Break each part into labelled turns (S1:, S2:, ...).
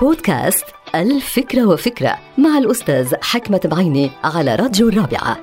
S1: بودكاست الفكرة وفكرة مع الأستاذ حكمة بعيني على راديو الرابعة.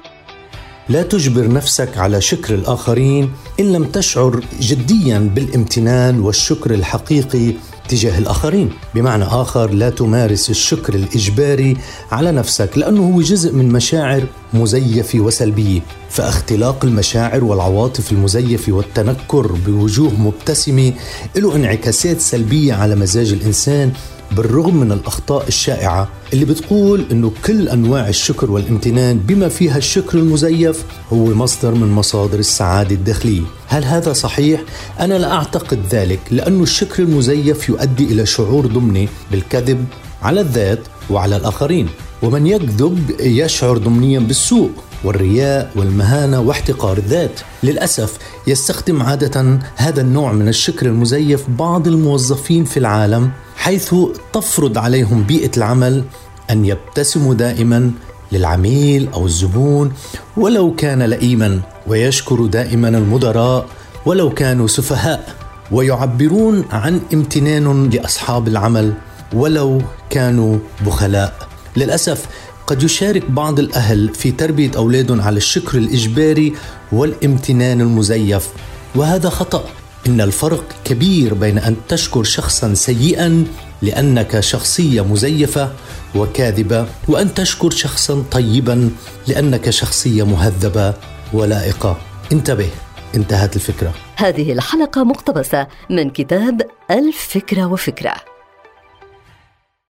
S2: لا تجبر نفسك على شكر الآخرين إن لم تشعر جديا بالامتنان والشكر الحقيقي تجاه الآخرين. بمعنى آخر لا تمارس الشكر الإجباري على نفسك لأنه هو جزء من مشاعر مزيفة وسلبية فاختلاق المشاعر والعواطف المزيفة والتنكر بوجوه مبتسمة له انعكاسات سلبية على مزاج الإنسان بالرغم من الأخطاء الشائعة اللي بتقول أنه كل أنواع الشكر والامتنان بما فيها الشكر المزيف هو مصدر من مصادر السعادة الداخلية هل هذا صحيح؟ أنا لا أعتقد ذلك لأن الشكر المزيف يؤدي إلى شعور ضمني بالكذب على الذات وعلى الآخرين ومن يكذب يشعر ضمنيا بالسوء والرياء والمهانة واحتقار الذات. للأسف يستخدم عادة هذا النوع من الشكر المزيف بعض الموظفين في العالم حيث تفرض عليهم بيئة العمل أن يبتسموا دائما للعميل أو الزبون ولو كان لئيما ويشكر دائما المدراء ولو كانوا سفهاء ويعبرون عن امتنان لأصحاب العمل ولو كانوا بخلاء. للأسف قد يشارك بعض الأهل في تربية اولادهم على الشكر الإجباري والامتنان المزيف وهذا خطأ. إن الفرق كبير بين أن تشكر شخصا سيئا لأنك شخصية مزيفة وكاذبة وأن تشكر شخصا طيبا لأنك شخصية مهذبة ولائقة. انتبه انتهت الفكرة.
S1: هذه الحلقة مقتبسة من كتاب الفكرة وفكرة.